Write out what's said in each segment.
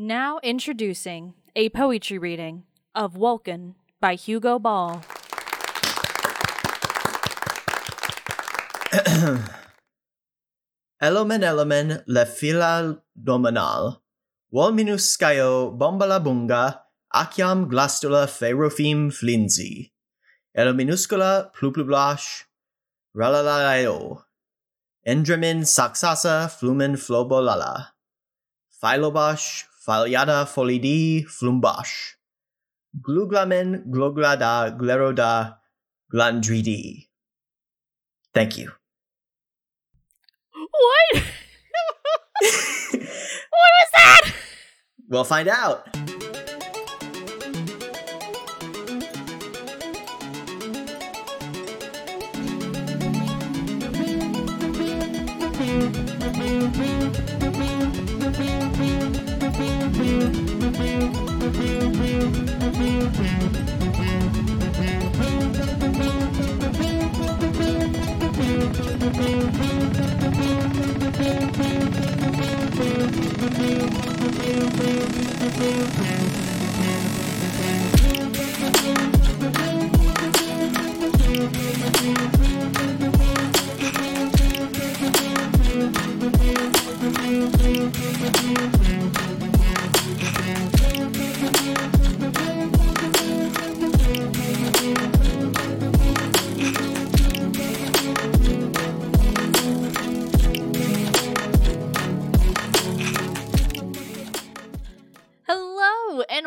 Now introducing a poetry reading of Vulcan by Hugo Ball. Elomen elomen le fila dominal, vol minuscaio bombalabunga, aciam glastula ferofim flinzi, el minuscula pluplublash, ralalaio, endramin saxasa flumen flobolala, philobash, philiada folidi flumbash, gluglamen gloglada gleroda glandridi. Thank you. What? what was that? We'll find out. Hello and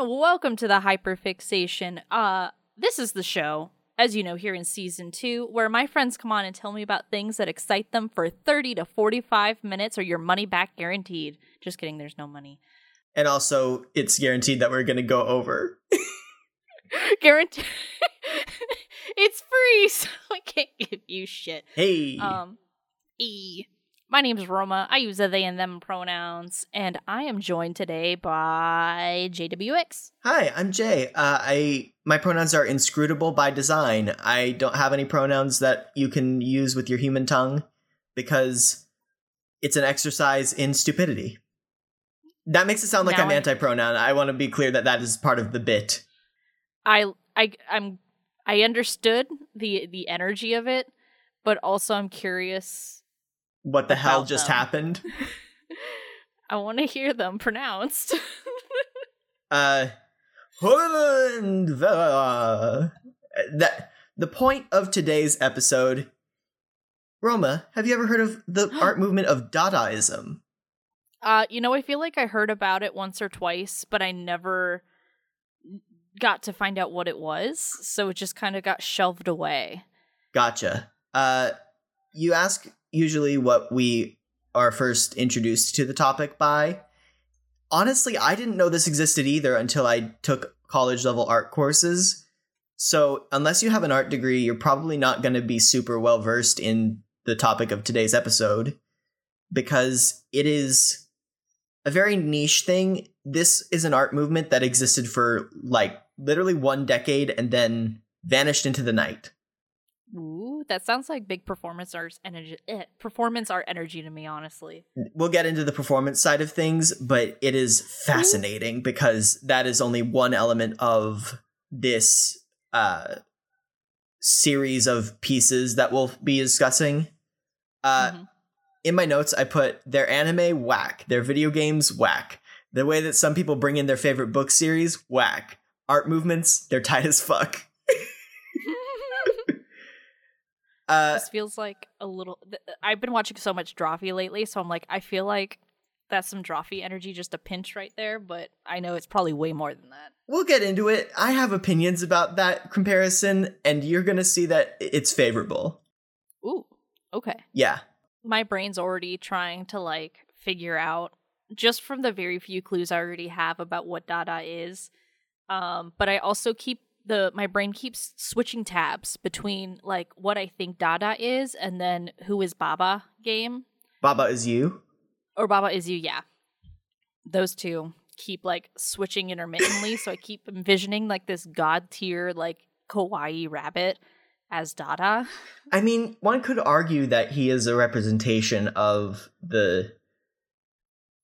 welcome to the Hyperfixation. Uh this is the show, as you know, here in season 2 where my friends come on and tell me about things that excite them for 30 to 45 minutes or your money back guaranteed. Just kidding, there's no money. And also, it's guaranteed that we're going to go over. Guaranteed. it's free, so I can't give you shit. Hey. Um, E. My name is Roma. I use a they and them pronouns, and I am joined today by JWX. Hi, I'm Jay. Uh, I my pronouns are inscrutable by design. I don't have any pronouns that you can use with your human tongue because it's an exercise in stupidity. That makes it sound like Now I'm I- anti-pronoun. I want to be clear that that is part of the bit. I, I, I'm, I understood the the energy of it, but also I'm curious. What the hell just them. happened? I want to hear them pronounced. uh that the point of today's episode Roma, have you ever heard of the art movement of Dadaism? uh, you know, I feel like I heard about it once or twice, but I never got to find out what it was, so it just kind of got shelved away. Gotcha. Uh you ask usually what we are first introduced to the topic by. Honestly, I didn't know this existed either until I took college level art courses. So, unless you have an art degree, you're probably not going to be super well versed in the topic of today's episode because it is a very niche thing. This is an art movement that existed for like literally one decade and then vanished into the night. Ooh, that sounds like big performance art energy. Eh, performance art energy to me, honestly. we'll get into the performance side of things, but it is fascinating because that is only one element of this uh series of pieces that we'll be discussing. Uh Mhm. in my notes I put their anime whack, their video games whack. The way that some people bring in their favorite book series whack. Art movements, they're tight as fuck. Uh this feels like a little. th- I've been watching so much Drawfee lately, so I'm like, I feel like that's some Drawfee energy, just a pinch right there. But I know it's probably way more than that. We'll get into it. I have opinions about that comparison, and you're gonna see that it's favorable. Ooh, okay. Yeah. My brain's already trying to like figure out just from the very few clues I already have about what Dada is. Um, but I also keep the my brain keeps switching tabs between like what I think Dada is and then who is Baba game. Baba is you. or Baba is you, yeah. Those two keep like switching intermittently, so I keep envisioning like this god tier like kawaii rabbit as Dada. I mean, one could argue that he is a representation of the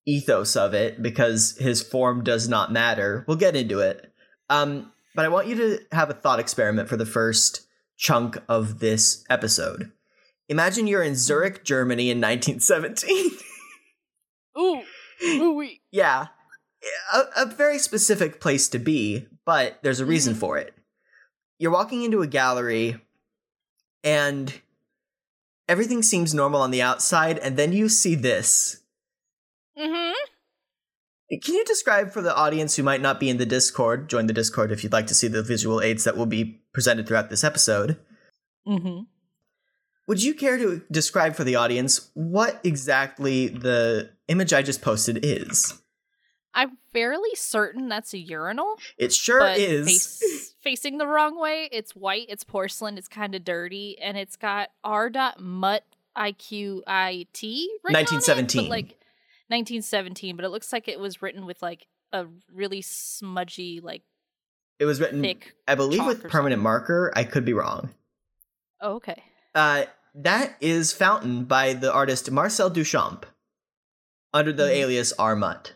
ethos of it because his form does not matter. We'll get into it. Um, but I want you to have a thought experiment for the first chunk of this episode. Imagine you're in Zurich, Germany in 1917. Ooh, ooh, wee. yeah, a, a very specific place to be, but there's a reason Mhm. for it. You're walking into a gallery and everything seems normal on the outside, and then you see this. Mm-hmm. Can you describe for the audience who might not be in the Discord, join the Discord if you'd like to see the visual aids that will be presented throughout this episode? Mm-hmm. Would you care to describe for the audience what exactly the image I just posted is? I'm fairly certain that's a urinal. It sure is. face- facing the wrong way. It's white, it's porcelain, it's kind of dirty, and it's got R. Mutt IQIT written 1917. On it, but like 1917, but it looks like it was written with like a really smudgy, like It was written, thick. I believe, with permanent marker. I could be wrong. Oh, okay. Uh, that is Fountain by the artist Marcel Duchamp under the Mhm. alias R. Mutt.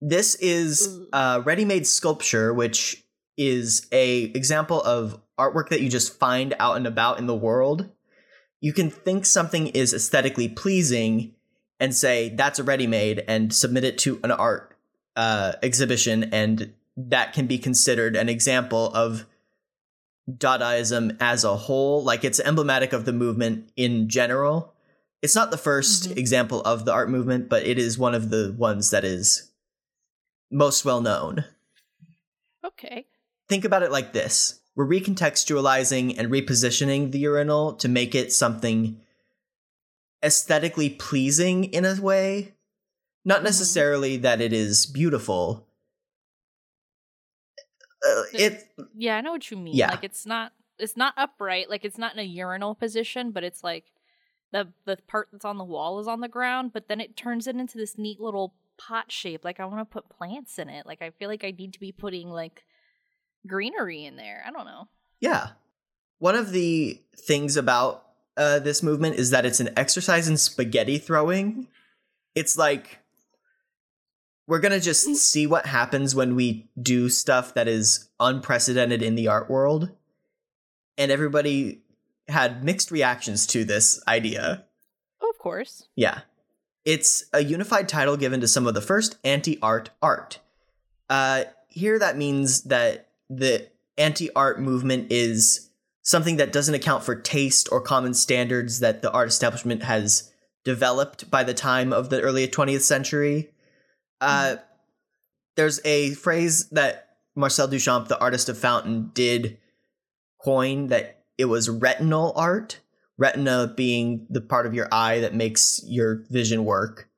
This is a ready-made sculpture, which is a example of artwork that you just find out and about in the world. You can think something is aesthetically pleasing and say that's a ready-made and submit it to an art uh, exhibition, and that can be considered an example of Dadaism as a whole. Like it's emblematic of the movement in general. It's not the 1st Mhm. example of the art movement, but it is one of the ones that is most well known. Okay. Think about it like this we're recontextualizing and repositioning the urinal to make it something aesthetically pleasing in a way. Not Mhm. necessarily that it is beautiful. Uh, it Yeah, I know what you mean. Yeah. Like it's not it's not upright, like it's not in a urinal position, but it's like the the part that's on the wall is on the ground, but then it turns it into this neat little pot shape. Like I want to put plants in it. Like I feel like I need to be putting like greenery in there. I don't know. Yeah. One of the things about uh, this movement is that it's an exercise in spaghetti throwing. It's like we're to just see what happens when we do stuff that is unprecedented in the art world. And everybody had mixed reactions to this idea. Oh, of course. Yeah. It's a unified title given to some of the first anti art art. Uh, here, that means that the anti art movement is something that doesn't account for taste or common standards that the art establishment has developed by the time of the early 20th century. Uh, there's a phrase that Marcel Duchamp, the artist of Fountain, did coin that it was retinal art retina being the part of your eye that makes your vision work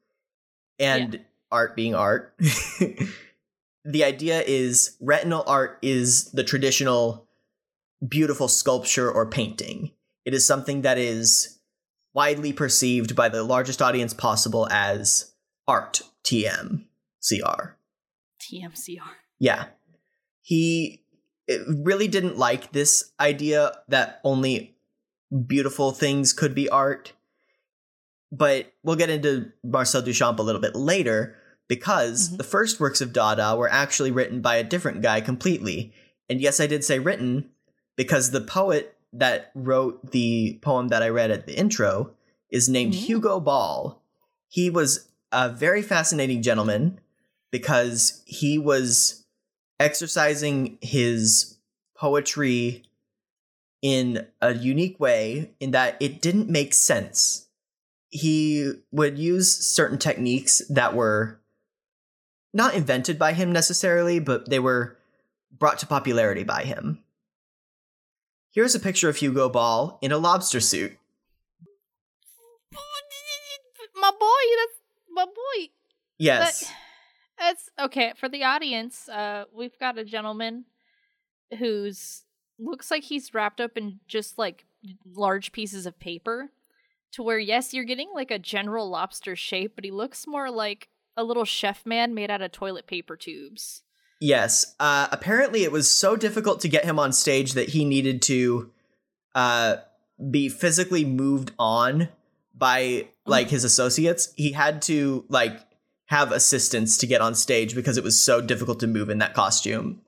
and art being art. The idea is retinal art is the traditional beautiful sculpture or painting it is something that is widely perceived by the largest audience possible as art tm cr TMCR. yeah. He really didn't like this idea that only beautiful things could be art. But we'll get into Marcel Duchamp a little bit later because Mhm. the first works of Dada were actually written by a different guy completely. And yes, I did say written because the poet that wrote the poem that I read at the intro is named Mm. Hugo Ball. He was a very fascinating gentleman because he was exercising his poetry in a unique way in that it didn't make sense. He would use certain techniques that were not invented by him necessarily, but they were brought to popularity by him. Here's a picture of Hugo Ball in a lobster suit. My boy, that's my boy. Yes. That- That's okay for the audience. Uh, we've got a gentleman who's looks like he's wrapped up in just like large pieces of paper. To where yes, you're getting like a general lobster shape, but he looks more like a little chef man made out of toilet paper tubes. Yes. Uh, apparently, it was so difficult to get him on stage that he needed to uh, be physically moved on by like his associates. He had to like have assistance to get on stage because it was so difficult to move in that costume.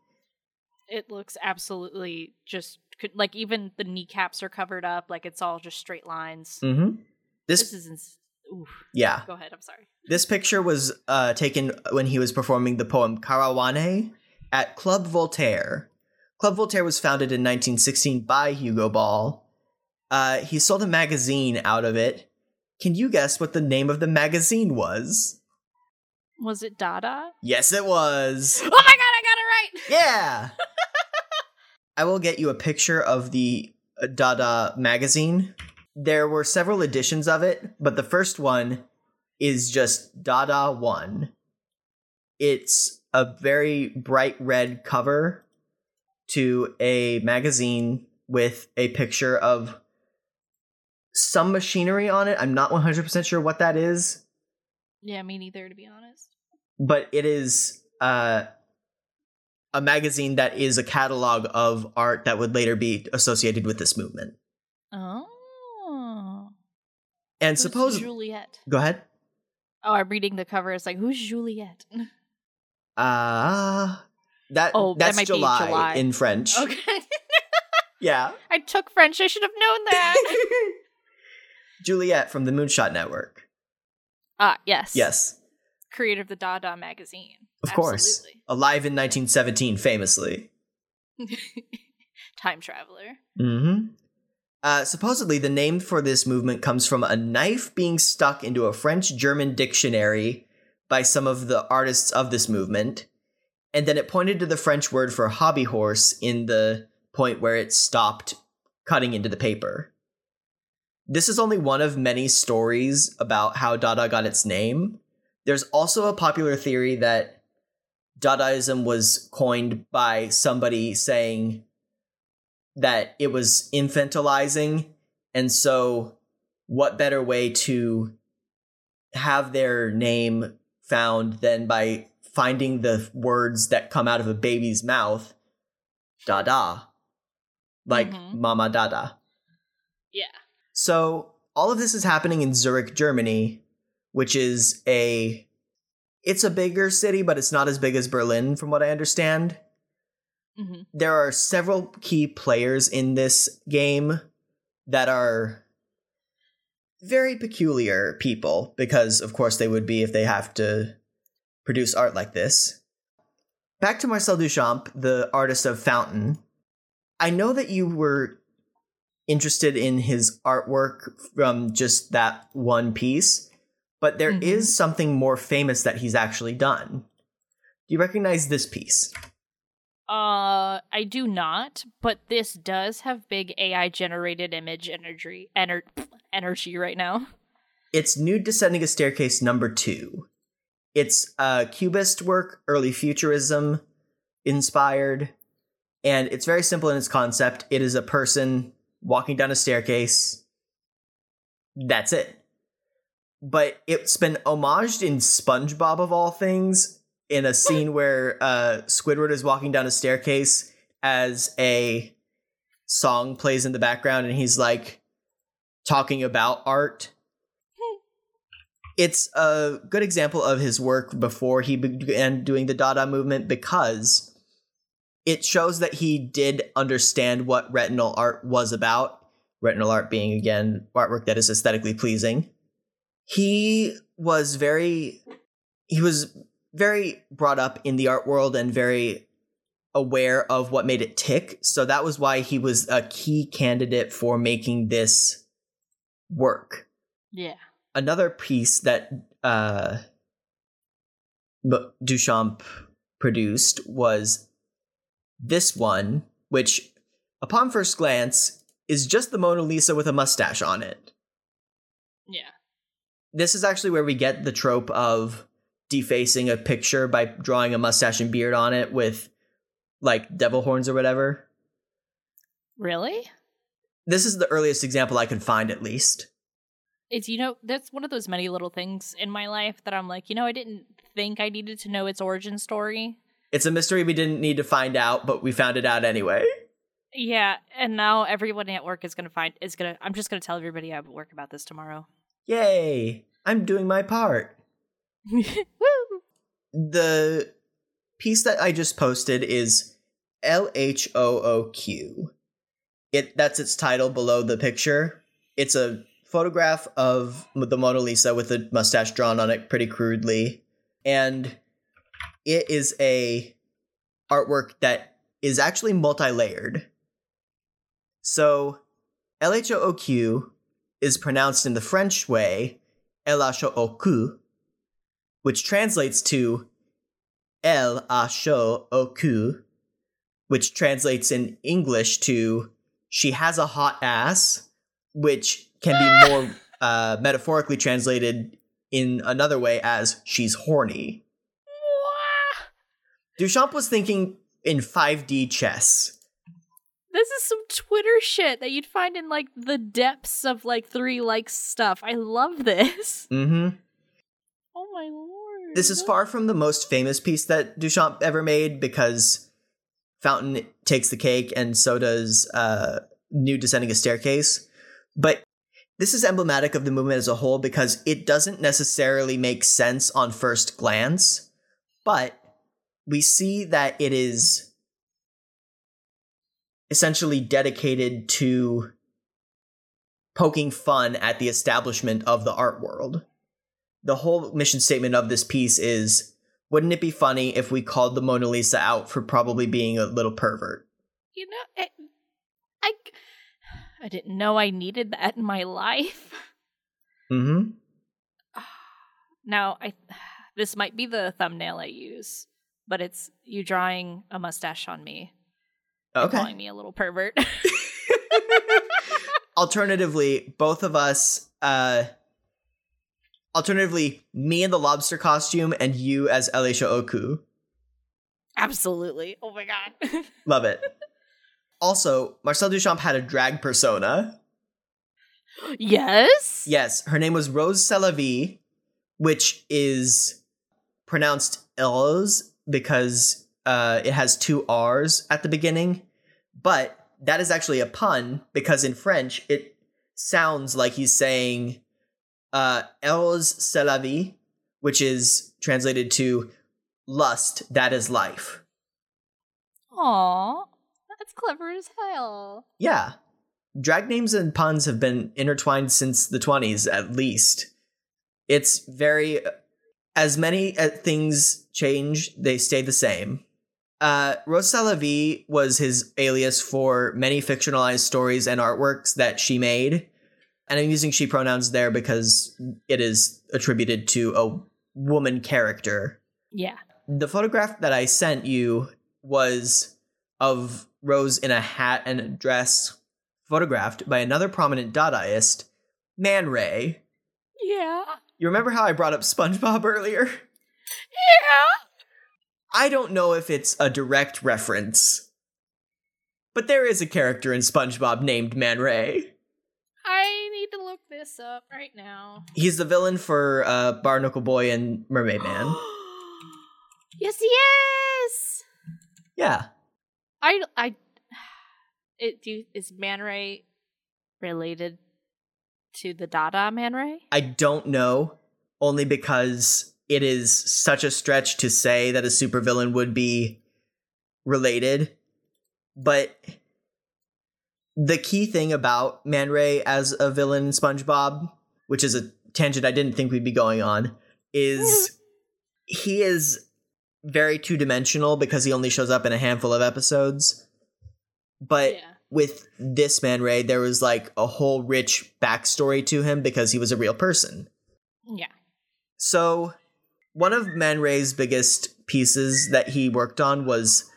It looks absolutely just could- like even the kneecaps are covered up, like it's all just straight lines. Mm-hmm. This, This is ins- oof. yeah, Go ahead. I'm sorry. this picture was uh, taken when he was performing the poem Karawane at Club Voltaire. Club Voltaire was founded in 1916 by Hugo Ball. Uh, he sold a magazine out of it. Can you guess what the name of the magazine was? Was it Dada? Yes, it was. Oh my god, I got it right. Yeah. I will get you a picture of the uh, Dada magazine. There were several editions of it, but the first one is just Dada 1. It's a very bright red cover to a magazine with a picture of some machinery on it. I'm not 100% sure what that is, Yeah, me neither, to be honest. but it is uh, a magazine that is a catalog of art that would later be associated with this movement. Oh. And Who's suppose Juliet. go ahead. Oh, I'm reading the cover. It's like, who's Juliet? Uh that Oh, that's be July, July. in French. okay. Yeah. I took French. I should have known that. Juliet from the Moonshot Network. ah, yes. Yes. Creator of the Dada magazine. Of course. Alive in 1917 famously. Time traveler. Mm-hmm. Uh, supposedly, the name for this movement comes from a knife being stuck into a French German dictionary by some of the artists of this movement, and then it pointed to the French word for hobby horse in the point where it stopped cutting into the paper. This is only one of many stories about how Dada got its name. There's also a popular theory that Dadaism was coined by somebody saying that it was infantilizing and so what better way to have their name found than by finding the words that come out of a baby's mouth dada like Mhm. mama dada Yeah. so all of this is happening in Zurich, Germany, which is a it's a bigger city, but it's not as big as Berlin from what I understand. Hmm There are several key players in this game that are very peculiar people because of course they would be if they have to produce art like this. Back to Marcel Duchamp, the artist of Fountain. I know that you were interested in his artwork from just that one piece, but there is Mhm. something more famous that he's actually done. Do you recognize this piece? Uh, I do not, but this does have big AI generated image energy ener- energy right now. It's Nude Descending a Staircase number two. It's a cubist work, early futurism inspired, and it's very simple in its concept. It is a person walking down a staircase. That's it. But it's been homaged in SpongeBob of all things in a scene where uh, Squidward is walking down a staircase as a song plays in the background and he's like talking about art it's a good example of his work before he began doing the Dada movement because it shows that he did understand what retinal art was about. Retinal art being, again, artwork that is aesthetically pleasing. He was very, he was very brought up in the art world and very aware of what made it tick. So that was why he was a key candidate for making this work Yeah. another piece that uh Duchamp produced was this one, which upon first glance is just the Mona Lisa with a mustache on it. Yeah. This is actually where we get the trope of defacing a picture by drawing a mustache and beard on it with like devil horns or whatever. Really? This is the earliest example I could find at least. It's you know that's one of those many little things in my life that I'm like you know I didn't think I needed to know its origin story. It's a mystery we didn't need to find out, but we found it out anyway. Yeah, and now everyone at work is gonna find is gonna. I'm just gonna tell everybody at work about this tomorrow. Yay! I'm doing my part. The piece that I just posted is L H O O Q. It that's its title below the picture. It's a photograph of the Mona Lisa with a mustache drawn on it pretty crudely, and it is a artwork that is actually multi-layered. So L H O O Q is pronounced in the French way L H O O Q, which translates to L H O O Q, which translates in English to she has a hot ass, which can be more uh, metaphorically translated in another way as she's horny. Duchamp was thinking in 5D chess. This is some Twitter shit that you'd find in like the depths of like three likes stuff. I love this. Mm-hmm. Oh my lord. This is far from the most famous piece that Duchamp ever made because Fountain takes the cake and so does uh, Nude Descending a Staircase. But this is emblematic of the movement as a whole because it doesn't necessarily make sense on first glance, but we see that it is essentially dedicated to poking fun at the establishment of the art world. The whole mission statement of this piece is wouldn't it be funny if we called the Mona Lisa out for probably being a little pervert? You know, it, I I didn't know I needed that in my life. Mm Mhm. Now, I this might be the thumbnail I use, but it's you drawing a mustache on me, Okay. calling me a little pervert. Alternatively, both of us uh alternatively me in the lobster costume and you as L H O O Q. Absolutely. Oh my god. Love it. Also, Marcel Duchamp had a drag persona. yes. Yes, her name was Rrose Sélavy, which is pronounced Els because uh, it has two R's at the beginning. But that is actually a pun because in French it sounds like he's saying uh, Els Celavie, which is translated to lust, that is life. Aw, that's clever as hell. Yeah. Drag names and puns have been intertwined since the 20s, at least. It's very. As many uh, things change, they stay the same. Uh, Rrose Sélavy was his alias for many fictionalized stories and artworks that she made. And I'm using she pronouns there because it is attributed to a woman character Yeah. the photograph that I sent you was of Rose in a hat and a dress, photographed by another prominent Dadaist, Man Ray. Yeah. You remember how I brought up SpongeBob earlier? Yeah. I don't know if it's a direct reference, but there is a character in SpongeBob named Man Ray. I to look this up right now. He's the villain for uh, Barnacle Boy and Mermaid Man. yes, he is. Yeah. I I it do is Man Ray related to the Dada Man Ray? I don't know, only because it is such a stretch to say that a supervillain would be related. But the key thing about Man Ray as a villain in SpongeBob, which is a tangent I didn't think we'd be going on, is he is very two dimensional because he only shows up in a handful of episodes. But yeah. with this Man Ray, there was like a whole rich backstory to him because he was a real person. Yeah. So, one of Man Ray's biggest pieces that he worked on was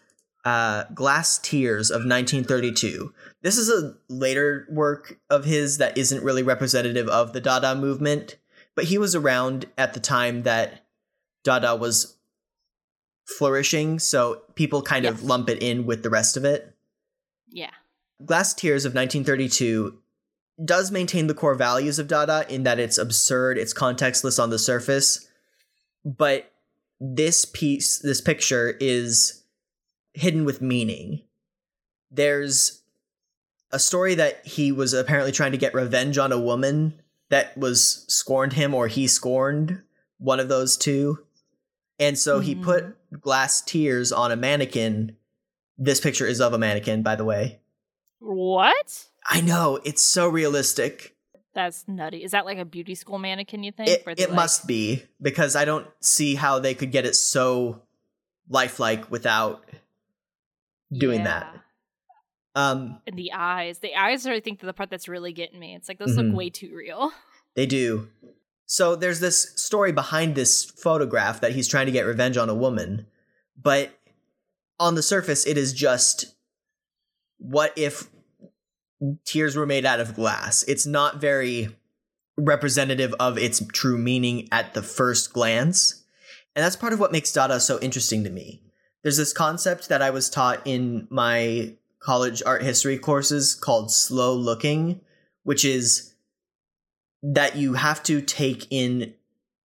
uh, Glass Tears of 1932. This is a later work of his that isn't really representative of the Dada movement, but he was around at the time that Dada was flourishing, so people kind of lump it in with the rest of it. Yeah. Glass Tears of 1932 does maintain the core values of Dada in that it's absurd, it's contextless on the surface, but this piece, this picture is hidden with meaning. There's a story that he was apparently trying to get revenge on a woman that was scorned him or he scorned one of those two. And so he Mhm. put glass tears on a mannequin. This picture is of a mannequin, by the way. What? I know, it's so realistic. That's nutty. Is that like a beauty school mannequin? You think? It, it like- must be, because I don't see how they could get it so lifelike without doing that. Um, And the eyes. The eyes are, I think, the part that's really getting me. It's like those Mhm. look way too real. They do. So there's this story behind this photograph that he's trying to get revenge on a woman, but on the surface, it is just what if tears were made out of glass? It's not very representative of its true meaning at the first glance. And that's part of what makes Dada so interesting to me. There's this concept that I was taught in my college art history courses called slow looking, which is that you have to take in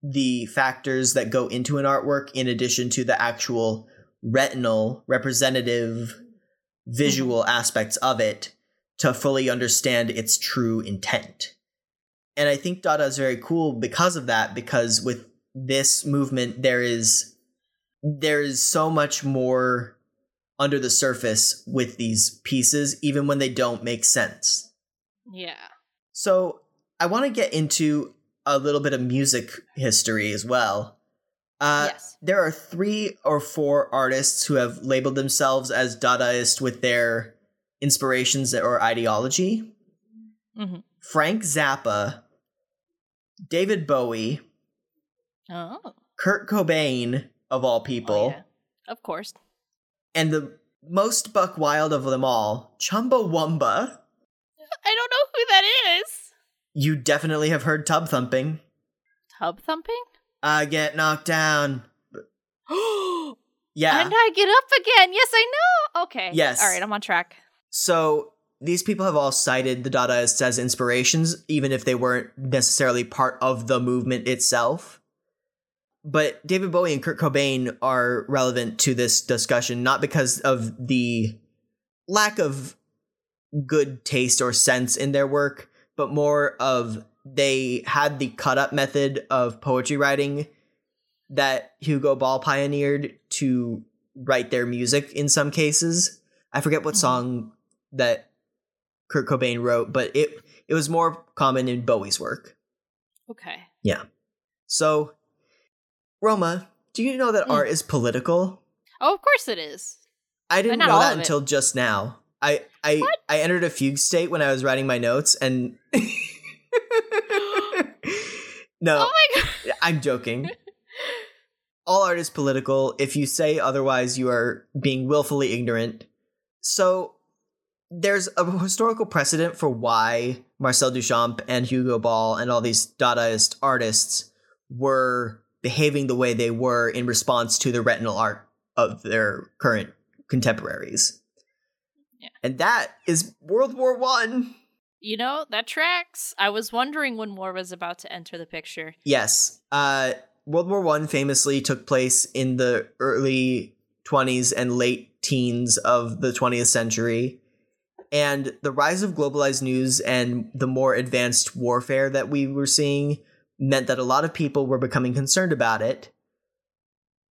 the factors that go into an artwork in addition to the actual retinal representative visual mm-hmm. aspects of it to fully understand its true intent. And I think Dada is very cool because of that because with this movement there is there is so much more under the surface with these pieces even when they don't make sense. Yeah. So I want to get into a little bit of music history as well. Uh, yes. There are three or four artists who have labeled themselves as Dadaist with their inspirations or ideology. Mhm. Frank Zappa, David Bowie, Oh. Kurt Cobain, of all Oh, people, yeah. Of course. and the most buck wild of them all, Chumbawamba. I don't know who that is. You definitely have heard tub thumping. Tub thumping? I get knocked down. Yeah. And I get up again. Yes, I know. Okay. Yes. All right, I'm on track. So these people have all cited the Dadaists as inspirations, even if they weren't necessarily part of the movement itself. But David Bowie and Kurt Cobain are relevant to this discussion, not because of the lack of good taste or sense in their work, but more of they had the cut up method of poetry writing that Hugo Ball pioneered to write their music in some cases. I forget what Mhm. song that Kurt Cobain wrote, but it it was more common in Bowie's work. Okay. Yeah. So, Roma, do you know that Mm. art is political? Oh, of course it is. I didn't know that until just now. I I What? I entered a fugue state when I was writing my notes and No, Oh my god. I'm joking. All art is political. If you say otherwise, you are being willfully ignorant. So there's a historical precedent for why Marcel Duchamp and Hugo Ball and all these Dadaist artists were behaving the way they were in response to the retinal art of their current contemporaries. Yeah. And that is World War One. You know, that tracks. I was wondering when war was about to enter the picture. Yes. Uh, World War One famously took place in the early 20s and late teens of the 20th century. And the rise of globalized news and the more advanced warfare that we were seeing meant that a lot of people were becoming concerned about it.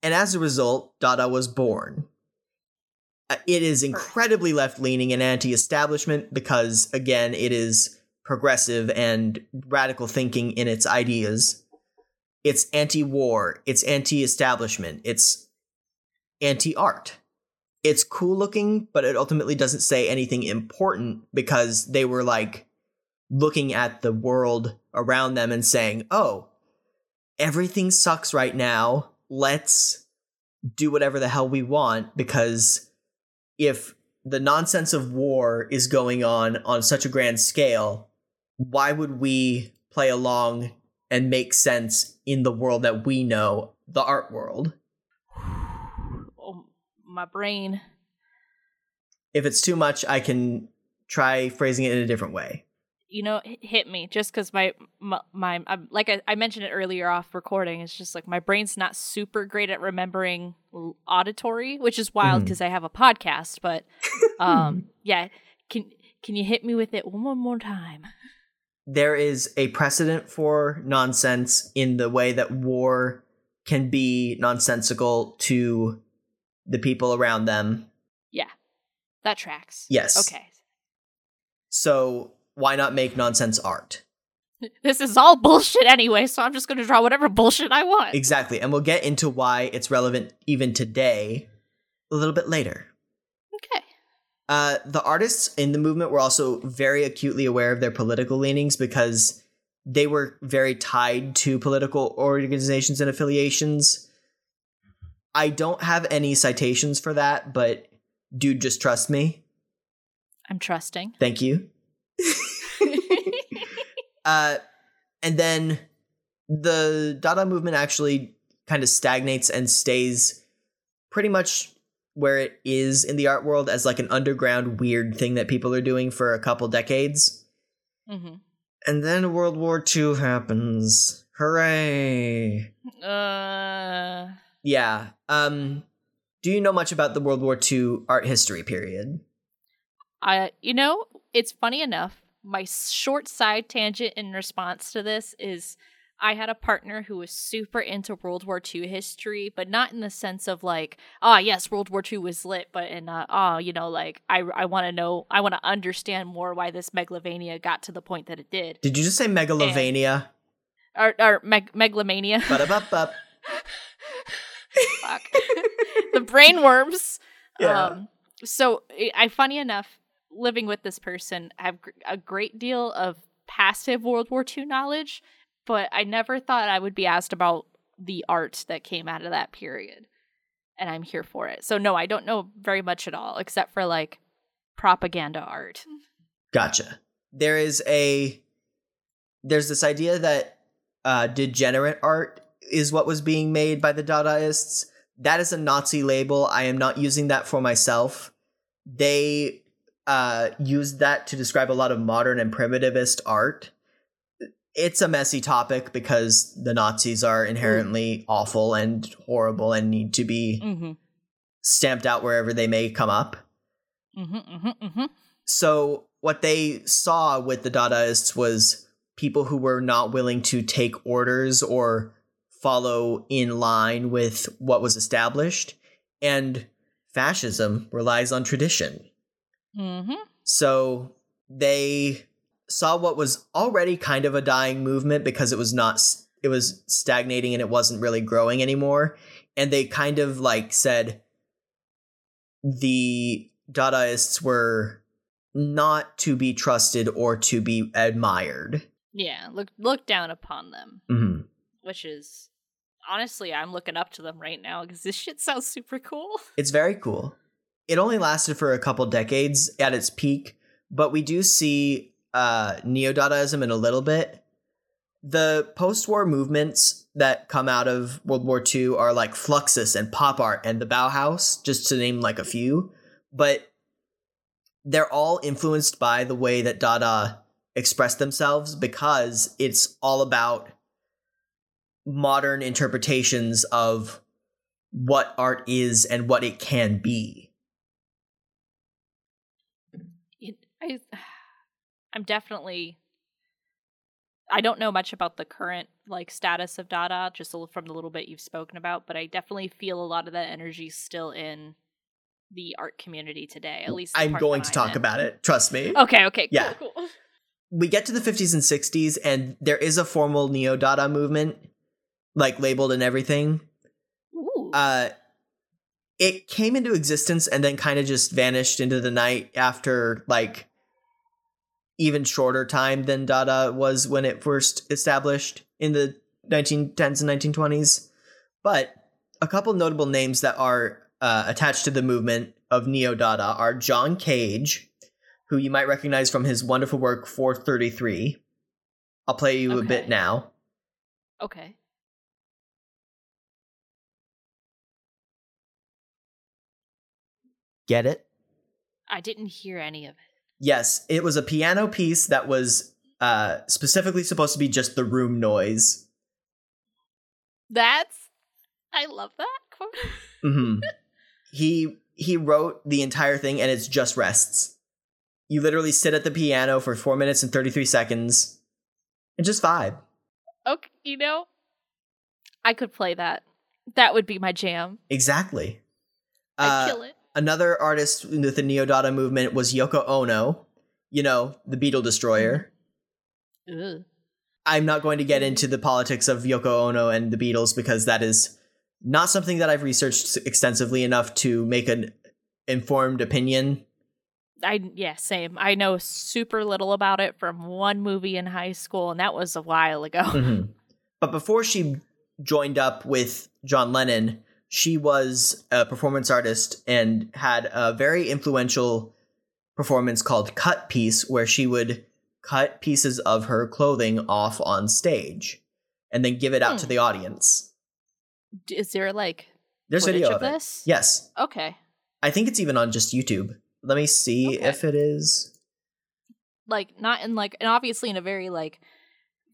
And as a result, Dada was born. Uh, It is incredibly left leaning and anti establishment because, again, it is progressive and radical thinking in its ideas. It's anti war, it's anti establishment, it's anti art. It's cool looking, but it ultimately doesn't say anything important because they were like looking at the world around them and saying, oh, everything sucks right now. Let's do whatever the hell we want because if the nonsense of war is going on on such a grand scale, why would we play along and make sense in the world that we know, the art world? Oh, my brain. If it's too much, I can try phrasing it in a different way. You know, hit me just because my my, my I'm, like I, I mentioned it earlier off recording. It's just like my brain's not super great at remembering auditory, which is wild because I have a podcast. But um, yeah, can can you hit me with it one more time? There is a precedent for nonsense in the way that war can be nonsensical to the people around them. Yeah that tracks. Yes. Okay. So why not make nonsense art? This is all bullshit anyway, so I'm just going to draw whatever bullshit I want. Exactly. And we'll get into why it's relevant even today a little bit later. Okay. Uh, the artists in the movement were also very acutely aware of their political leanings because they were very tied to political organizations and affiliations. I don't have any citations for that, but dude, just trust me. I'm trusting. Thank you. uh, and then the Dada movement actually kind of stagnates and stays pretty much where it is in the art world as like an underground weird thing that people are doing for a couple decades. Mm-hmm. And then World War II happens. Hooray. Uh, Yeah. Um do you know much about the World War II art history period? I, you know, it's funny enough. My short side tangent in response to this is I had a partner who was super into World War II history, but not in the sense of like, ah, yes, World War II was lit, but in, uh, oh, you know, like I, I want to know, I want to understand more why this megalovania got to the point that it did, Did you just say megalovania? or, or meg- megalomania. Fuck. the brain worms. Yeah. Um, so I, I, funny enough, living with this person, I have a great deal of passive World War II knowledge, but I never thought I would be asked about the art that came out of that period, and I'm here for it. So no, I don't know very much at all, except for like propaganda art. Gotcha. There is a there's this idea that uh, degenerate art is what was being made by the Dadaists. That is a Nazi label. I am not using that for myself. They uh, used that to describe a lot of modern and primitivist art. It's a messy topic because the Nazis are inherently awful and horrible and need to be Mm-hmm. stamped out wherever they may come up. Mm-hmm. Mm-hmm. Mm-hmm. So what they saw with the Dadaists was people who were not willing to take orders or follow in line with what was established, and fascism relies on tradition. Mm-hmm. So they saw what was already kind of a dying movement because it was not it was stagnating and it wasn't really growing anymore and they kind of like said the dadaists were not to be trusted or to be admired Yeah, look look down upon them. hmm which is honestly I'm looking up to them right now because this shit sounds super cool. it's very cool it only lasted for a couple decades at its peak but we do see uh neo-dadaism in a little bit. The post-war movements that come out of world war ii are like fluxus and pop art and the bauhaus just to name like a few but they're all influenced by the way that dada express themselves because it's all about modern interpretations of what art is and what it can be It, I, I'm definitely. I don't know much about the current like status of Dada, just little- from the little bit you've spoken about, but I definitely feel a lot of that energy still in the art community today. At least i'm going to I'm talk in. about it trust me Okay, okay, cool, Yeah. cool. we get to the 50s and 60s and there is a formal neo-dada movement like labeled and everything Ooh. uh it came into existence and then kind of just vanished into the night after like even shorter time than dada was when it first established in the 1910s and 1920s but a couple notable names that are uh, attached to the movement of neo-dada are john cage who you might recognize from his wonderful work 433 i'll play you a bit now. Okay. Get it I didn't hear any of it. Yes, it was a piano piece that was uh, specifically supposed to be just the room noise. That's. I love that. quote. hmm he he wrote the entire thing, and it's just rests. You literally sit at the piano for four minutes and thirty three seconds, and just vibe. okay, you know, I could play that That would be my jam. Exactly. I'd Uh, kill it. Another artist with the Neo Dada movement was Yoko Ono. You know, the Beatle Destroyer. Ugh. I'm not going to get into the politics of Yoko Ono and the Beatles because that is not something that I've researched extensively enough to make an informed opinion. I yeah, same. I know super little about it from one movie in high school, and that was a while ago. Mhm. But before she joined up with John Lennon, she was a performance artist and had a very influential performance called Cut Piece, where she would cut pieces of her clothing off on stage and then give it out to Hmm. the audience. Is there like There's video of of, it. this? Yes. Okay, I think it's even on just YouTube. Let me see Okay. if it is. like not in like and obviously in a very like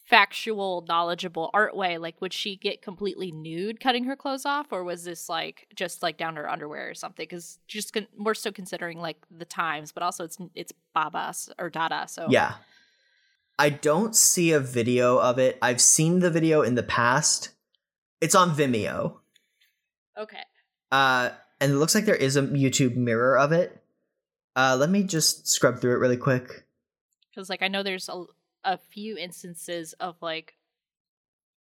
factual, knowledgeable art way. Like, would she get completely nude cutting her clothes off, or was this like just like down to her underwear or something? Because just con- we're still considering like the times, but also it's it's Babas or Dada. So Yeah. I don't see a video of it. I've seen the video in the past. It's on Vimeo. okay. Uh, and it looks like there is a YouTube mirror of it. Uh, let me just scrub through it really quick. because like i know there's a, a few instances of like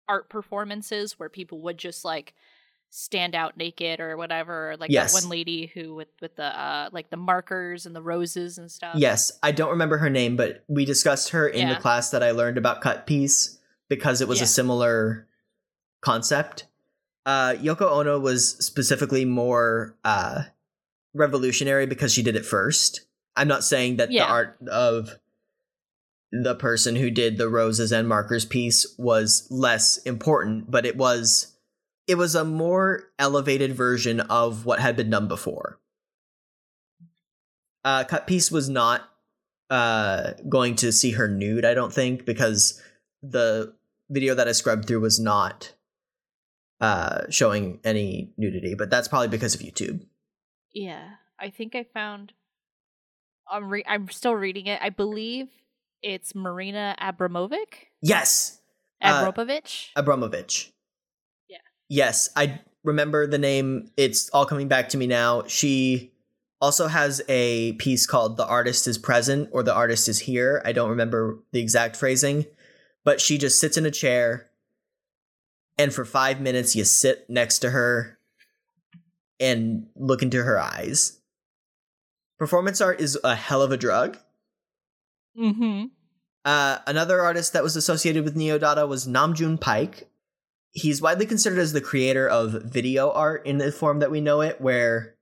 art performances where people would just like stand out naked or whatever like Yes. that one lady who with with the uh like the markers and the roses and stuff Yes, I don't remember her name, but we discussed her in the class that I learned about cut piece because it was Yeah. a similar concept. Uh, Yoko Ono was specifically more uh, revolutionary because she did it first. I'm not saying that the art of the person who did the roses and markers piece was less important, but it was it was a more elevated version of what had been done before. Uh, cut piece was not uh, going to see her nude, I don't think, because the video that I scrubbed through was not uh, showing any nudity, but that's probably because of YouTube. yeah i think i found i'm re- i'm still reading it i believe it's marina abramovic Yes, Uh, abramovich Abramovich. Yeah. Yes, I remember the name. It's all coming back to me now. She also has a piece called The Artist is Present or The Artist is Here. I don't remember the exact phrasing, but she just sits in a chair and for five minutes you sit next to her and look into her eyes. Performance art is a hell of a drug. Mm-hmm Uh, another artist that was associated with Neo Dada was Nam June Paik. He's widely considered as the creator of video art in the form that we know it, where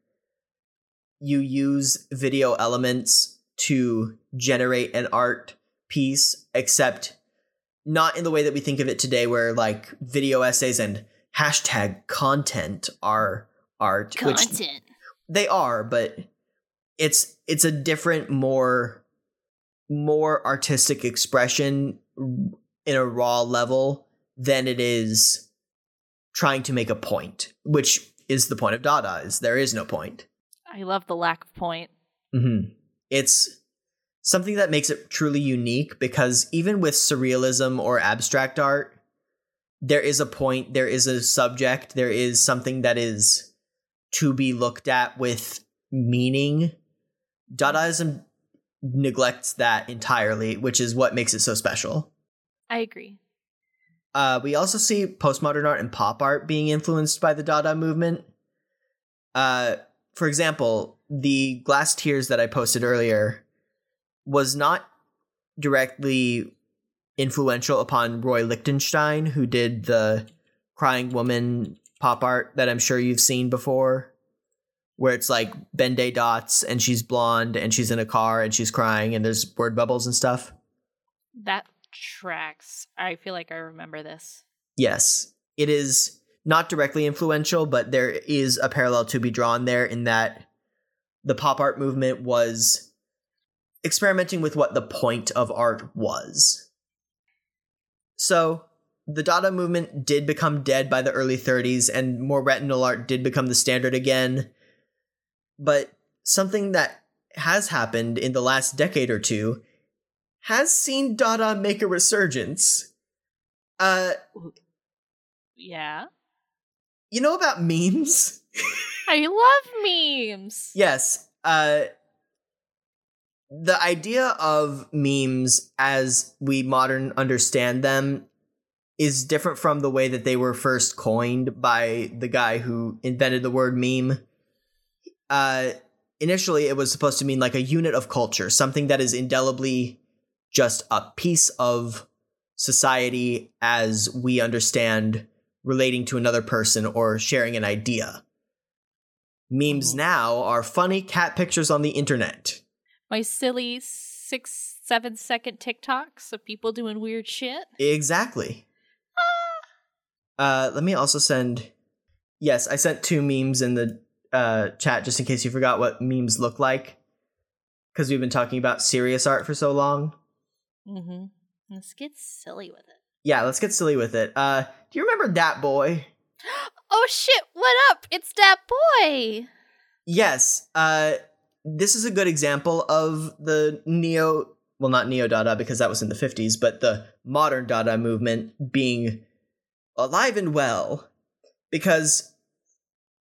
you use video elements to generate an art piece, except not in the way that we think of it today, where like video essays and hashtag content are art, which content they are, but it's it's a different, more more artistic expression in a raw level than it is trying to make a point, which is the point of Dada. Is there is no point. i love the lack of point Mm-hmm. It's something that makes it truly unique because even with surrealism or abstract art, there is a point, there is a subject, there is something that is to be looked at with meaning. Dadaism neglects that entirely, which is what makes it so special. i agree Uh, we also see postmodern art and pop art being influenced by the Dada movement. Uh, for example, the glass tears that I posted earlier was not directly influential upon Roy Lichtenstein, who did the crying woman pop art that I'm sure you've seen before, where it's like Ben-Day dots and she's blonde and she's in a car and she's crying and there's word bubbles and stuff. That tracks. I feel like I remember this. Yes, it is not directly influential, but there is a parallel to be drawn there in that the pop art movement was experimenting with what the point of art was. So, the Dada movement did become dead by the early 30s, and more retinal art did become the standard again. But something that has happened in the last decade or two has seen Dada make a resurgence. Uh, Yeah. You know about memes? I love memes. yes. Uh the idea of memes as we modern understand them is different from the way that they were first coined by the guy who invented the word meme. Uh initially it was supposed to mean like a unit of culture, something that is indelibly just a piece of society as we understand relating to another person or sharing an idea. Memes Mhm. now are funny cat pictures on the internet. My silly six, seven second TikToks of people doing weird shit. Exactly. Uh, let me also send. Yes, I sent two memes in the uh, chat just in case you forgot what memes look like. Because we've been talking about serious art for so long. Mm-hmm. Let's get silly with it. Yeah, let's get silly with it. Uh, do you remember that boy? Oh shit, what up? It's that boy. Yes. Uh, this is a good example of the neo. Well, not neo Dada because that was in the fifties, but the modern Dada movement being alive and well. Because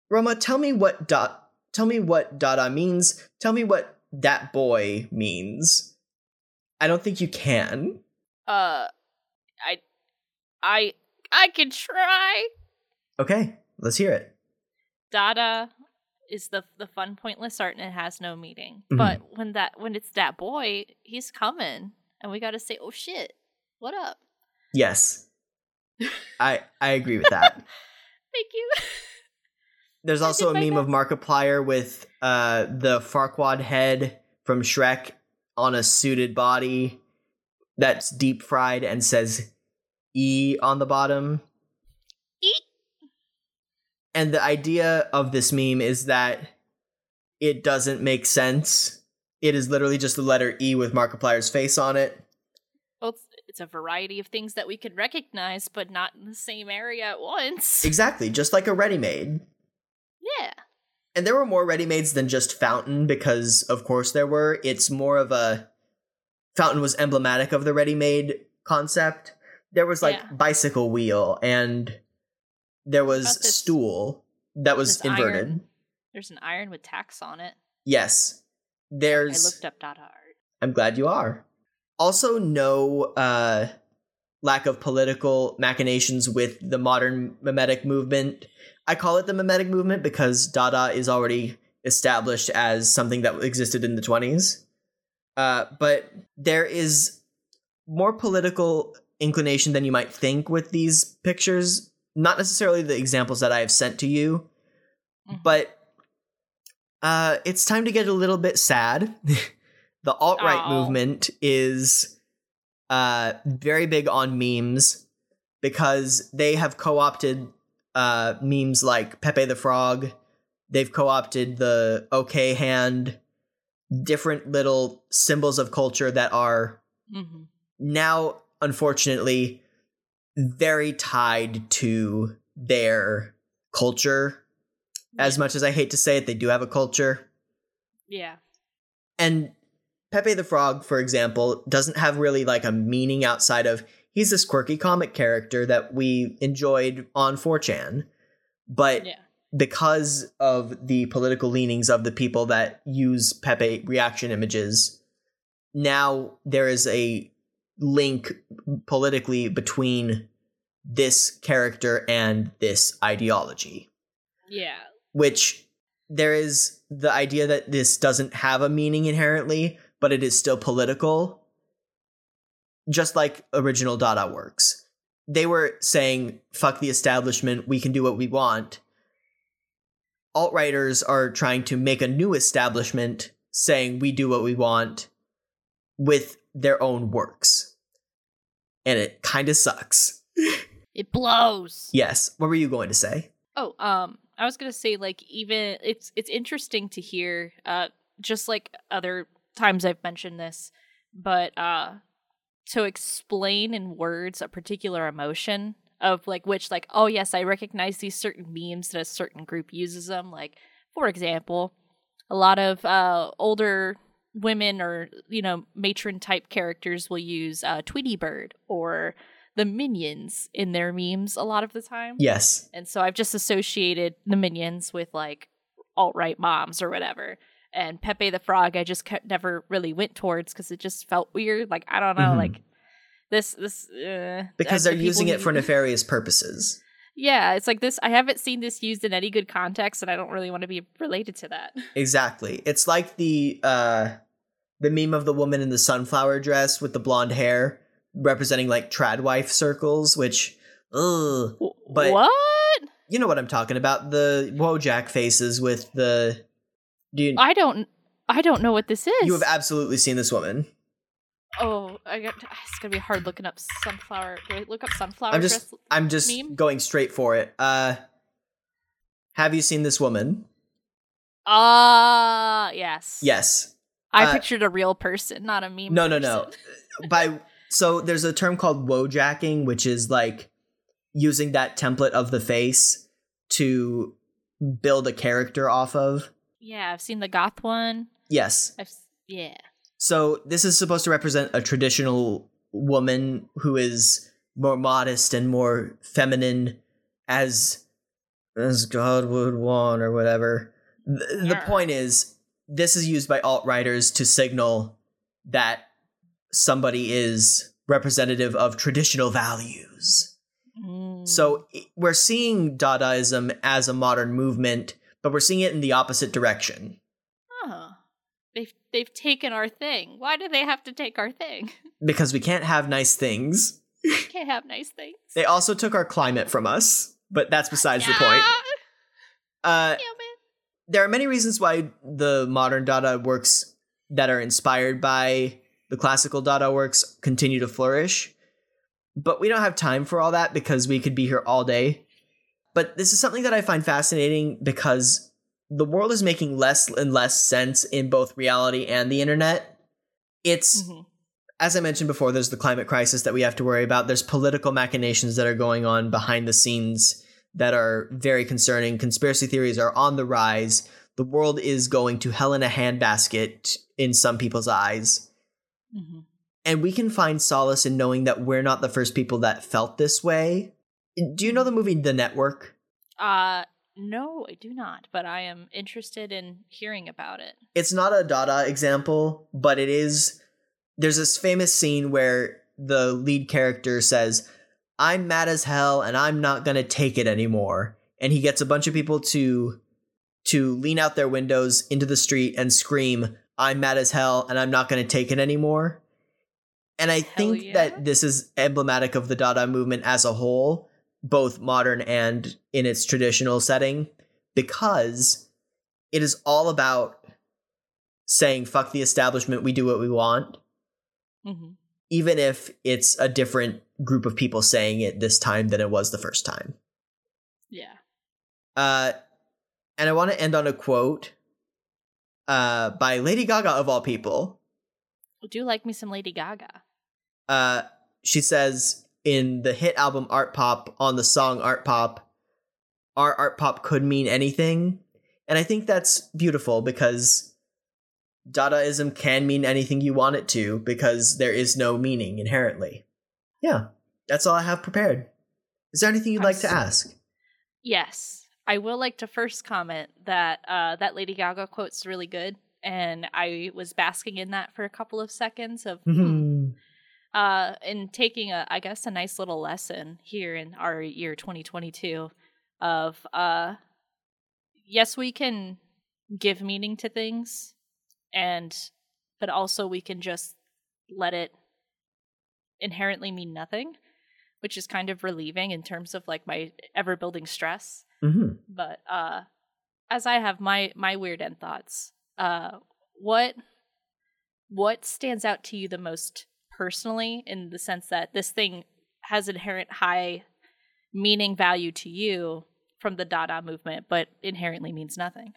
Roma, tell me what dot. Tell me what Dada means. Tell me what that boy means. I don't think you can. Uh I I I can try. Okay, let's hear it. Dada is the the fun pointless art and it has no meaning. Mhm. But when that when it's that boy, he's coming and we got to say, "Oh shit. What up?" Yes, I I agree with that. Thank you. There's also a meme of Markiplier with uh, the Farquaad head from Shrek on a suited body that's deep fried and says E on the bottom. Eat. And the idea of this meme is that it doesn't make sense. It is literally just the letter E with Markiplier's face on it. Well, it's, it's a variety of things that we could recognize, but not in the same area at once. Exactly, just like a ready made. Yeah. And there were more ready mades than just Fountain, because of course there were. It's more of a Fountain was emblematic of the ready made concept. There was like Yeah. bicycle wheel and there was this- stool that was inverted. iron. There's an iron with tacks on it. Yes. There's I looked up Dada art. I'm glad you are. Also no uh lack of political machinations with the modern memetic movement. I call it the memetic movement because Dada is already established as something that existed in the 20s. Uh, but there is more political inclination than you might think with these pictures. Not necessarily the examples that I have sent to you, Mhm. but uh, it's time to get a little bit sad. the alt right movement is uh, very big on memes because they have co opted uh, memes like Pepe the Frog. They've co opted the OK hand, different little symbols of culture that are Mhm. now, unfortunately, very tied to their culture. As much as I hate to say it, they do have a culture. Yeah. And Pepe the Frog, for example, doesn't have really like a meaning outside of he's this quirky comic character that we enjoyed on 4chan. But Yeah. because of the political leanings of the people that use Pepe reaction images, now there is a link politically between this character and this ideology Yeah. which there is the idea that this doesn't have a meaning inherently, but it is still political, just like original Dada works. They were saying, fuck the establishment, we can do what we want. Alt righters are trying to make a new establishment saying we do what we want with their own works. And it kind of sucks. It blows. Yes. What were you going to say? Oh, um, I was gonna say like even it's it's interesting to hear, uh, just like other times I've mentioned this, but uh, to explain in words a particular emotion of like which like oh yes I recognize these certain memes that a certain group uses them like for example, a lot of uh older women or you know matron type characters will use uh Tweety Bird or the minions in their memes a lot of the time. Yes. And so I've just associated the minions with like alt right moms or whatever. And Pepe the Frog, I just never really went towards because it just felt weird. Like I don't know, Mhm. like this this uh, Because they're the using it for nefarious purposes. Yeah, it's like this. I haven't seen this used in any good context, and I don't really want to be related to that. Exactly. It's like the uh the meme of the woman in the sunflower dress with the blonde hair representing like tradwife circles, which ugh. But- what? You know what I'm talking about. The Wojak faces with the do you, I don't. I don't know what this is. you have absolutely seen this woman. oh, I got. It's gonna be hard looking up sunflower. Look up sunflower I'm just dress? I'm just meme? going straight for it. Uh have you seen this woman? Ah, yes. Yes. I uh, pictured a real person, not a meme. No, no, no. By so there's a term called wojacking, which is like using that template of the face to build a character off of. Yeah, I've seen the goth one. Yes. I've yeah. So this is supposed to represent a traditional woman who is more modest and more feminine as as God would want or whatever. The, the point is this is used by alt righters to signal that somebody is representative of traditional values. Mm. So we're seeing Dadaism as a modern movement, but we're seeing it in the opposite direction. Huh. They've they've taken our thing. Why do they have to take our thing? Because we can't have nice things. We can't have nice things. They also took our climate from us, but that's besides the point. Uh, there are many reasons why the modern Dada works that are inspired by the classical Dada works continue to flourish. But we don't have time for all that because we could be here all day. But this is something that I find fascinating because the world is making less and less sense in both reality and the internet. It's Mhm. as I mentioned before, there's the climate crisis that we have to worry about. There's political machinations that are going on behind the scenes that are very concerning. Conspiracy theories are on the rise. The world is going to hell in a handbasket in some people's eyes. Mhm. And we can find solace in knowing that we're not the first people that felt this way. Do you know the movie The Network? Uh no, I do not, but I am interested in hearing about it. it's not a Dada example, but it is. There's this famous scene where the lead character says, I'm mad as hell and I'm not gonna take it anymore. And he gets a bunch of people to to lean out their windows into the street and scream, I'm mad as hell and I'm not gonna take it anymore. And I Hell think yeah. that this is emblematic of the Dada movement as a whole, both modern and in its traditional setting, because it is all about saying fuck the establishment we do what we want hmm even if it's a different group of people saying it this time than it was the first time Yeah. uh and i want to end on a quote uh by lady gaga of all people I you like me some Lady Gaga. uh she says in the hit album art pop on the song art pop our art pop could mean anything and i think that's beautiful because dadaism can mean anything you want it to because there is no meaning inherently yeah that's all i have prepared is there anything you'd like to ask Yes. I will like to first comment that uh that Lady Gaga quote's really good. And I was basking in that for a couple of seconds of hmm, uh and taking a i guess a nice little lesson here in our year 2022 of uh yes we can give meaning to things and but also we can just let it inherently mean nothing which is kind of relieving in terms of like my ever building stress Mhm. but uh as i have my my weird end thoughts uh what what stands out to you the most personally in the sense that this thing has inherent high meaning value to you from the dada movement but inherently means nothing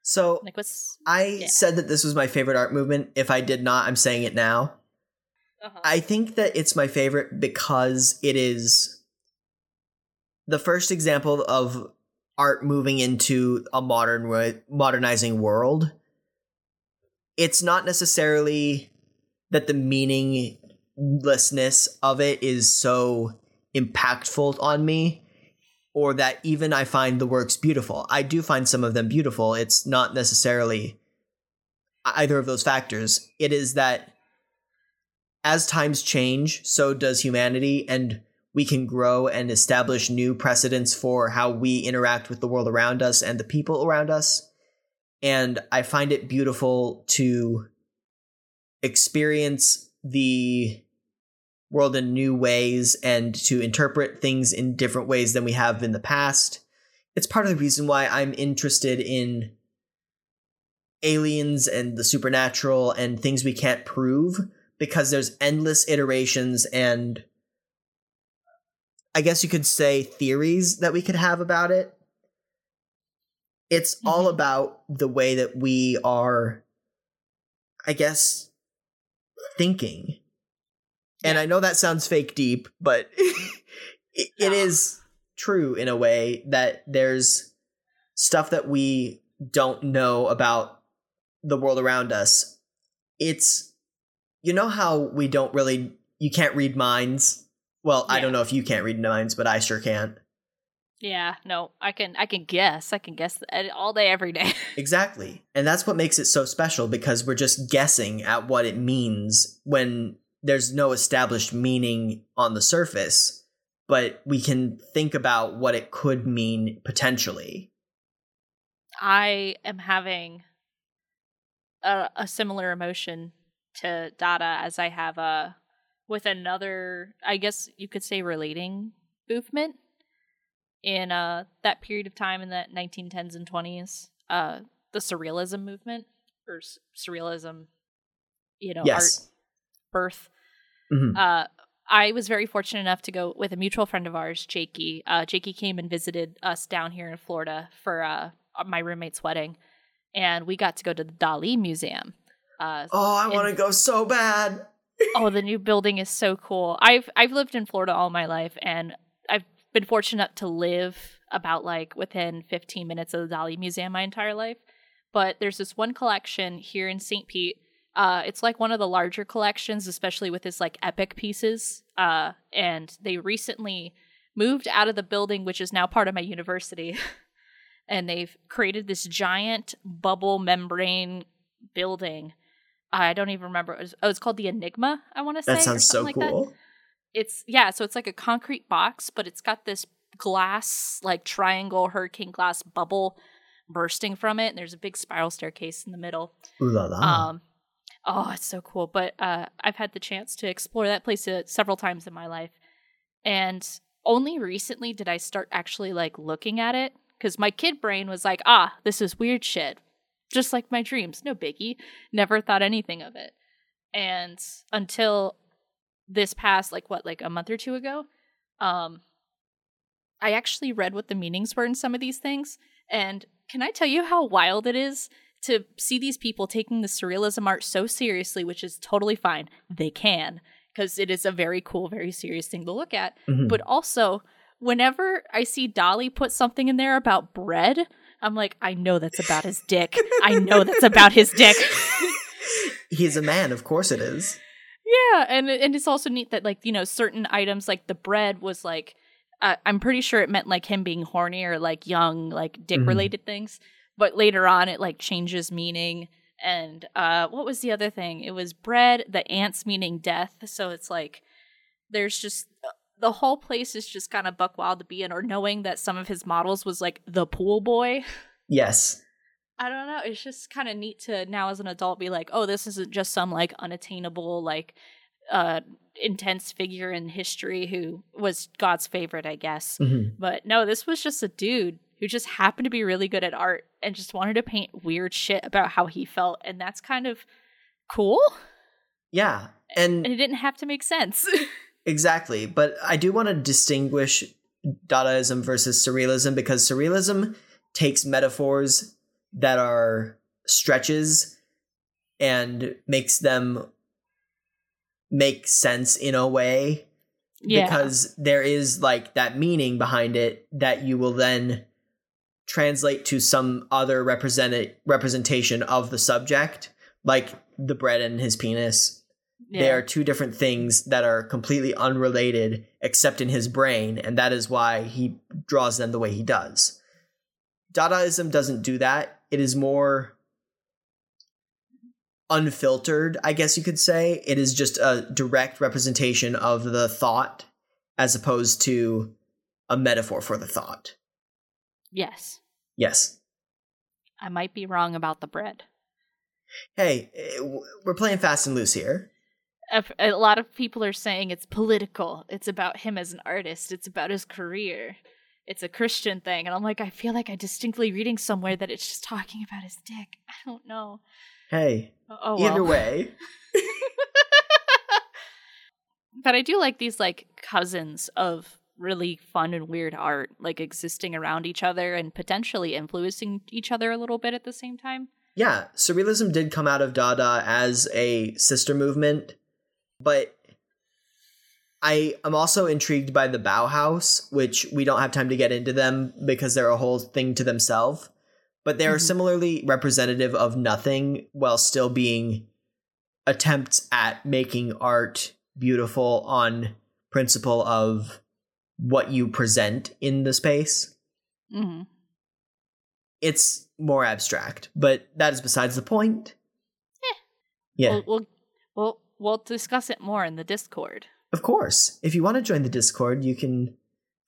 so like what's i yeah. said that this was my favorite art movement if i did not i'm saying it now uh-huh. I think that it's my favorite because it is the first example of art moving into a modern modernizing world. It's not necessarily that the meaninglessness of it is so impactful on me or that even I find the works beautiful. I do find some of them beautiful. It's not necessarily either of those factors. It is that as times change, so does humanity, and we can grow and establish new precedents for how we interact with the world around us and the people around us. And I find it beautiful to experience the world in new ways and to interpret things in different ways than we have in the past. It's part of the reason why I'm interested in aliens and the supernatural and things we can't prove because there's endless iterations and I guess you could say theories that we could have about it. It's mm-hmm. all about the way that we are, I guess, thinking. And I know that sounds fake deep, but it, it is true in a way that there's stuff that we don't know about the world around us. It's, you know, how we don't really, you can't read minds. Well, yeah. I don't know if you can't read minds, but I sure can't. Yeah, no, I can I can guess. I can guess all day every day. exactly. And that's what makes it so special because we're just guessing at what it means when there's no established meaning on the surface, but we can think about what it could mean potentially. I am having a, a similar emotion to Dada as I have a uh, with another I guess you could say relating movement in uh, that period of time in the 1910s and 20s, uh, the surrealism movement or s- surrealism, you know, yes. art birth. Mm-hmm. Uh, I was very fortunate enough to go with a mutual friend of ours, Jakey. Uh, Jakey came and visited us down here in Florida for uh, my roommate's wedding, and we got to go to the Dali Museum. Uh, oh, I want to go so bad. oh, the new building is so cool. I've I've lived in Florida all my life, and been fortunate to live about like within 15 minutes of the Dali Museum my entire life. But there's this one collection here in St. Pete. Uh, it's like one of the larger collections, especially with its like epic pieces. Uh, and they recently moved out of the building, which is now part of my university. and they've created this giant bubble membrane building. I don't even remember. It was, oh, it's called the Enigma. I want to say that sounds so like cool. That it's yeah, so it's like a concrete box, but it's got this glass like triangle hurricane glass bubble bursting from it. And there's a big spiral staircase in the middle. Ooh la la. Um, oh, it's so cool. But uh, I've had the chance to explore that place uh, several times in my life, and only recently did I start actually like looking at it because my kid brain was like, ah, this is weird shit, just like my dreams, no biggie. Never thought anything of it, and until this past like what like a month or two ago um i actually read what the meanings were in some of these things and can i tell you how wild it is to see these people taking the surrealism art so seriously which is totally fine they can because it is a very cool very serious thing to look at mm-hmm. but also whenever i see Dali put something in there about bread i'm like i know that's about his dick. I know that's about his dick. He's a man of course it is yeah, and and it's also neat that like you know certain items like the bread was like uh, I'm pretty sure it meant like him being horny or like young like dick related mm-hmm. things, but later on it like changes meaning. And uh, what was the other thing? It was bread, the ants meaning death. So it's like there's just uh, the whole place is just kind of buck wild to be in, or knowing that some of his models was like the pool boy. Yes. I don't know. It's just kind of neat to now as an adult be like, oh, this isn't just some like unattainable, like uh intense figure in history who was God's favorite, I guess. Mm-hmm. But no, this was just a dude who just happened to be really good at art and just wanted to paint weird shit about how he felt. And that's kind of cool. Yeah. And, and it didn't have to make sense. exactly. But I do want to distinguish Dadaism versus Surrealism because Surrealism takes metaphors that are stretches and makes them make sense in a way yeah. because there is like that meaning behind it that you will then translate to some other represent representation of the subject like the bread and his penis They are two different things that are completely unrelated except in his brain, and that is why he draws them the way he does. Dadaism doesn't do that. It is more unfiltered, I guess you could say. It is just a direct representation of the thought as opposed to a metaphor for the thought. Yes. Yes. I might be wrong about the bread. Hey, eh, we're playing fast and loose here. A, a lot of people are saying it's political. It's about him as an artist. It's about his career. It's a Christian thing. And I'm like, I feel like I'm distinctly reading somewhere that it's just talking about his dick. I don't know. Hey, oh, oh well. either way. but I do like these like cousins of really fun and weird art, like existing around each other and potentially influencing each other a little bit at the same time. Yeah, surrealism did come out of Dada as a sister movement but I am also intrigued by the Bauhaus, which we don't have time to get into them because they're a whole thing to themselves. But they are mm-hmm. similarly representative of nothing while still being attempts at making art beautiful on principle of what you present in the space. Mm-hmm. It's more abstract, but that is besides the point. Eh. Yeah. We'll, we'll, we'll we'll discuss it more in the Discord. Of course. If you want to join the Discord, you can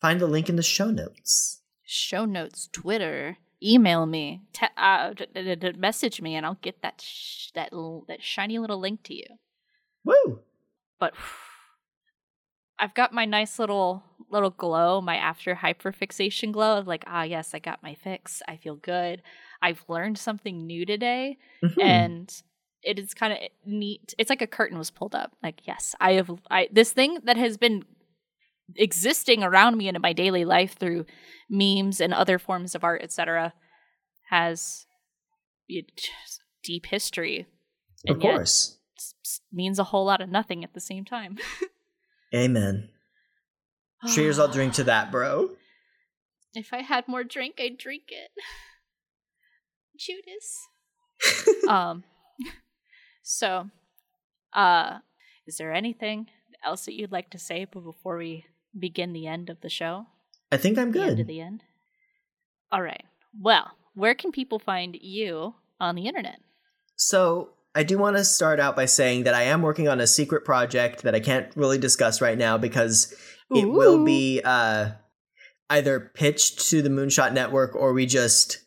find the link in the show notes. Show notes, Twitter, email me, te- uh, d- d- d- message me, and I'll get that sh- that l- that shiny little link to you. Woo! But I've got my nice little little glow, my after hyperfixation glow of like, ah, yes, I got my fix. I feel good. I've learned something new today, mm-hmm. and it is kind of neat. It's like a curtain was pulled up. Like, yes, I have I this thing that has been existing around me and in my daily life through memes and other forms of art, etc., has deep history. Of course, means a whole lot of nothing at the same time. Amen. Cheers! I'll drink to that, bro. If I had more drink, I'd drink it. Judas. um so, uh, is there anything else that you'd like to say before we begin the end of the show? I think I'm good. The end of the end. All right. Well, where can people find you on the internet? So, I do want to start out by saying that I am working on a secret project that I can't really discuss right now because Ooh. it will be uh, either pitched to the Moonshot Network or we just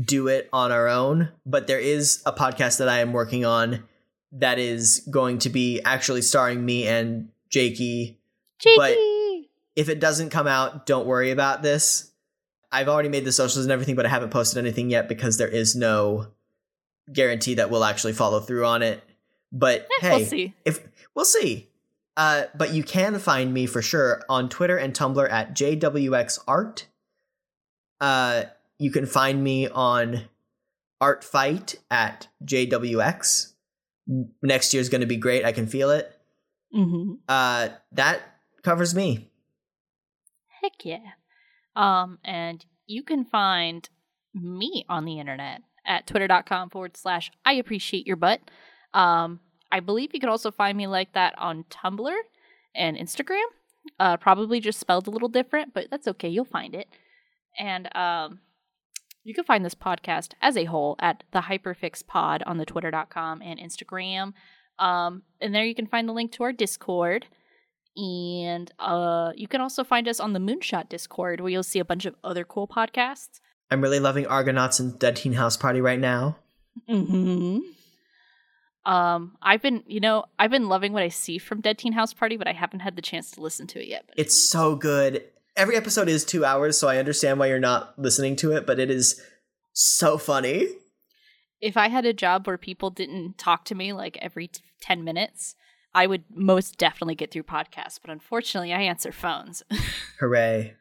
do it on our own. But there is a podcast that I am working on that is going to be actually starring me and Jakey. Jakey. But if it doesn't come out, don't worry about this. I've already made the socials and everything, but I haven't posted anything yet because there is no guarantee that we'll actually follow through on it. But eh, hey, we'll see. if we'll see. Uh, but you can find me for sure on Twitter and Tumblr at JWXArt. Uh, you can find me on Art Fight at JWX next year is going to be great. I can feel it. Mm-hmm. Uh, that covers me. Heck yeah. Um, and you can find me on the internet at twitter.com forward slash I appreciate your butt. Um, I believe you can also find me like that on Tumblr and Instagram. Uh, probably just spelled a little different, but that's okay. You'll find it. And um, you can find this podcast as a whole at the Hyperfix Pod on the twitter.com and Instagram. Um, and there you can find the link to our Discord. And uh, you can also find us on the Moonshot Discord where you'll see a bunch of other cool podcasts. I'm really loving Argonauts and Dead Teen House Party right now. hmm Um, I've been, you know, I've been loving what I see from Dead Teen House Party, but I haven't had the chance to listen to it yet. But It's so good every episode is two hours, so I understand why you're not listening to it, but it is so funny. If I had a job where people didn't talk to me like every t- 10 minutes, I would most definitely get through podcasts, but unfortunately, I answer phones. Hooray.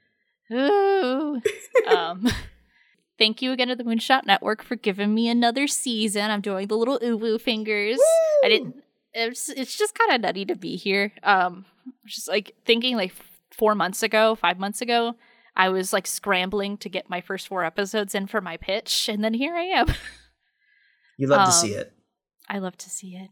Ooh. um, thank you again to the Moonshot Network for giving me another season. I'm doing the little ooh fingers. Woo! I didn't. It's it's just kind of nutty to be here. Um, just like thinking like four months ago, five months ago, I was like scrambling to get my first four episodes in for my pitch, and then here I am. you love um, to see it. I love to see it.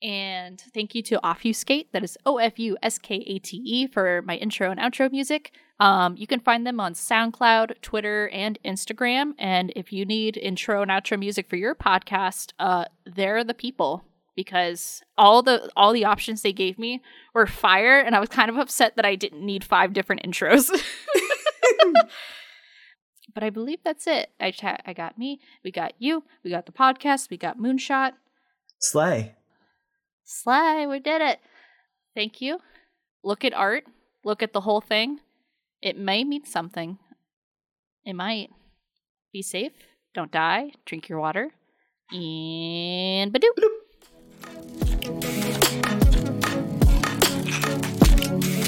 And thank you to Ofuskate, that is O F U S K A T E, for my intro and outro music. Um, you can find them on SoundCloud, Twitter, and Instagram. And if you need intro and outro music for your podcast, uh, they're the people because all the all the options they gave me were fire, and I was kind of upset that I didn't need five different intros. but I believe that's it. I. I got me. We got you. We got the podcast. We got Moonshot. Slay. Slay, we did it. Thank you. Look at art. Look at the whole thing. It may mean something. It might. Be safe. Don't die. Drink your water. And Badoo. thank you